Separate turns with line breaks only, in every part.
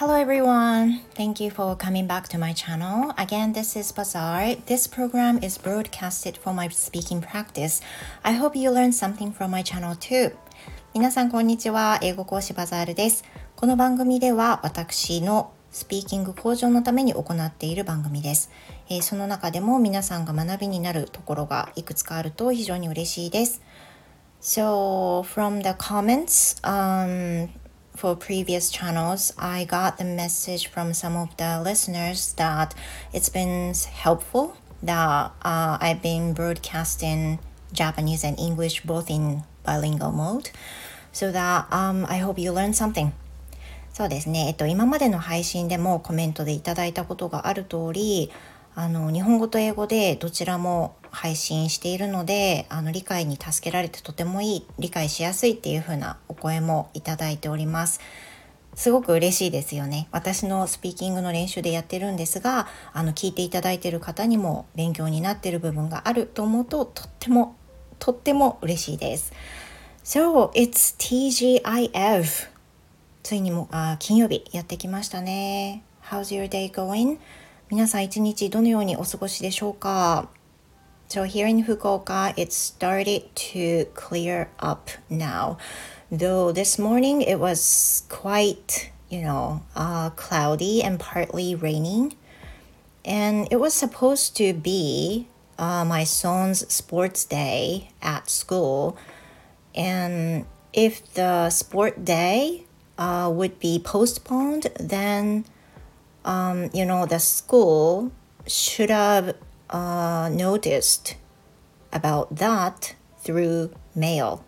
Hello everyone. Thank you for coming back to my channel. Again, this is Bazaar. This program is broadcasted for my speaking practice. I hope you learn something from my channel too. 皆さんこんにちは。英語講師バザールです。この番組では私のスピーキング向上のために行っている番組です。えー、その中でも皆さんが学びになるところがいくつかあると非常に嬉しいです。So, from the comments, um, for previous channels, I got the message from some of the listeners that it's been helpful that uh, I've been broadcasting Japanese and English both in bilingual mode so that um, I hope you learn something. そうですね、えっと、今までの配信でもコメントでいただいたことがある通り あの日本語と英語でどちらも配信しているのであの理解に助けられてとてもいい理解しやすいっていう風なお声もいただいております。すごく嬉しいですよね。私のスピーキングの練習でやってるんですがあの聞いていただいている方にも勉強になっている部分があると思うととってもとっても嬉しいです。So it's TGIF ついにもあ金曜日やってきましたね。How's your day going? 皆さん一日どのようにお過ごしでしょうか So here in Fukuoka, it started to clear up now. Though this morning it was quite, you know, uh, cloudy and partly raining. And it was supposed to be uh, my son's sports day at school. And if the sport day uh, would be postponed, then, um, you know, the school should have uh, noticed about that through mail.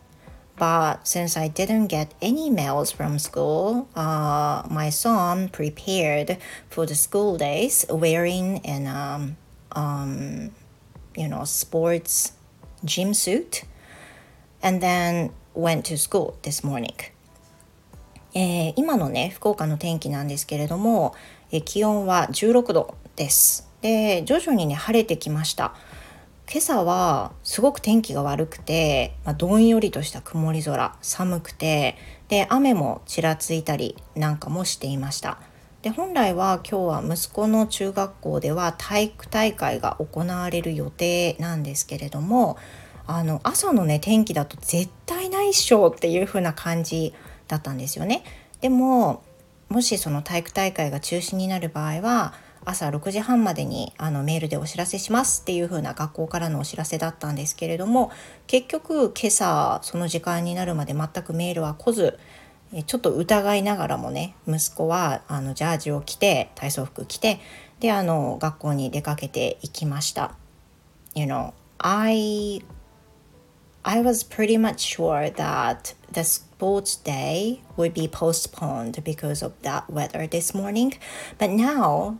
But since I didn't get any mails from school, uh, my son prepared for the school days wearing an, um, um, you know, sports gym suit and then went to school this morning. えー、今のね福岡の天気なんですけれども、えー、気温は16度です。で徐々にね晴れてきました今朝はすごく天気が悪くて、まあ、どんよりとした曇り空寒くてで雨もちらついたりなんかもしていましたで本来は今日は息子の中学校では体育大会が行われる予定なんですけれどもあの朝のね天気だと絶対ないっしょっていう風な感じだったんですよねでももしその体育大会が中止になる場合は朝6時半までにあのメールでお知らせしますっていう風な学校からのお知らせだったんですけれども結局今朝その時間になるまで全くメールは来ずちょっと疑いながらもね息子はあのジャージを着て体操服着てであの学校に出かけていきました。You know, I I was pretty much sure that the sports day would be postponed because of that weather this morning. But now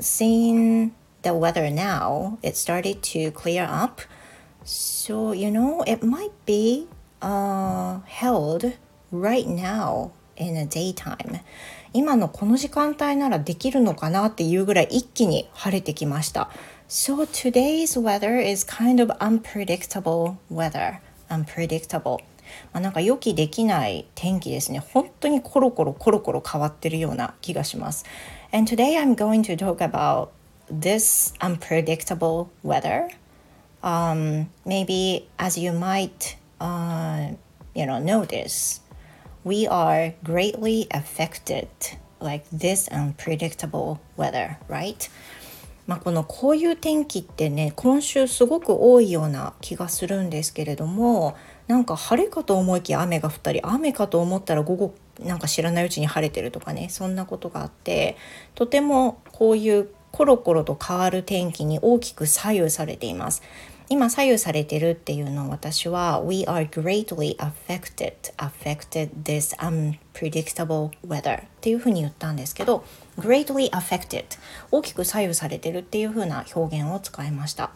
seeing the weather now, it started to clear up. So, you know, it might be uh, held right now in the daytime. 今のこの時間帯ならできるのかなっていうぐらい一気に晴れてきました。So today's weather is kind of unpredictable weather. Unpredictable. まあ、なんか予期できない天気ですね。本当にコロコロコロコロ変わってるような気がします。And today I'm going to talk about this unpredictable weather. Um, maybe as you might, uh, you know, notice, we are greatly affected like this unpredictable weather, right? まあ、このこういう天気ってね今週すごく多いような気がするんですけれどもなんか晴れかと思いきや雨が降ったり雨かと思ったら午後なんか知らないうちに晴れてるとかねそんなことがあってとてもこういうコロコロと変わる天気に大きく左右されています。今左右されてるっていうのを私は We are greatly affected affected this unpredictable weather っていうふうに言ったんですけど greatly affected 大きく左右されてるっていうふうな表現を使いました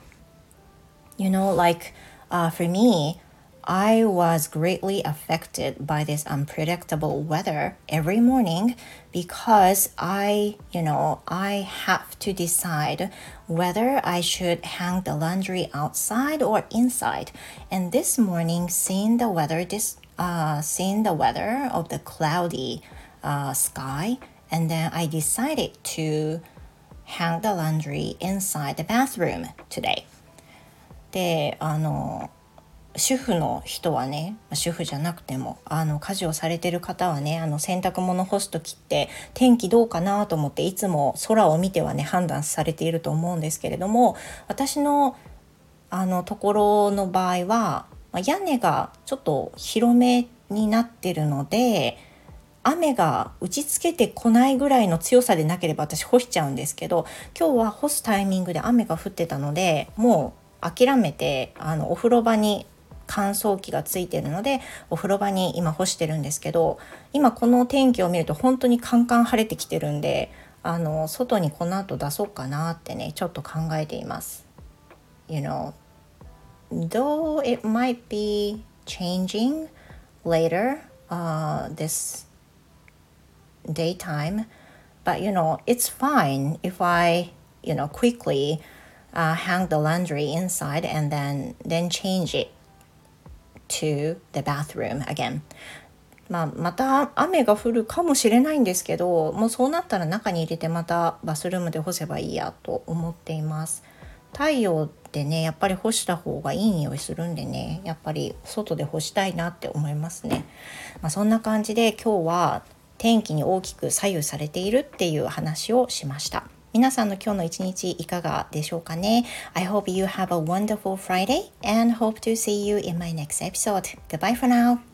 You know like、uh, for me I was greatly affected by this unpredictable weather every morning because I, you know, I have to decide whether I should hang the laundry outside or inside. And this morning, seeing the weather, this, uh, seeing the weather of the cloudy uh, sky and then I decided to hang the laundry inside the bathroom today であの 主婦の人はね主婦じゃなくてもあの家事をされてる方はねあの洗濯物干す時って天気どうかなと思っていつも空を見てはね判断されていると思うんですけれども私のあのところの場合は屋根がちょっと広めになってるので雨が打ちつけてこないぐらいの強さでなければ私干しちゃうんですけど今日は干すタイミングで雨が降ってたのでもう諦めてあのお風呂場に乾燥機がついてるのでお風呂場に今干してるんですけど今この天気を見ると本当にカンカン晴れてきてるんであの外にこの後出そうかなってねちょっと考えています。You know, though it might be changing later uh, this daytime, but you know, it's fine if I, you know, quickly uh, hang the laundry inside and then then change it to the bathroom again. まあ、また雨が降るかもしれないんですけどもうそうなったら中に入れてまたバスルームで干せばいいやと思っています。太陽ってねやっぱり干した方がいい匂いするんでねやっぱり外で干したいなって思いますね、まあ、そんな感じで今日は天気に大きく左右されているっていう話をしました。皆さんの今日の一日いかがでしょうかね I hope you have a wonderful Friday and hope to see you in my next episode. Goodbye for now.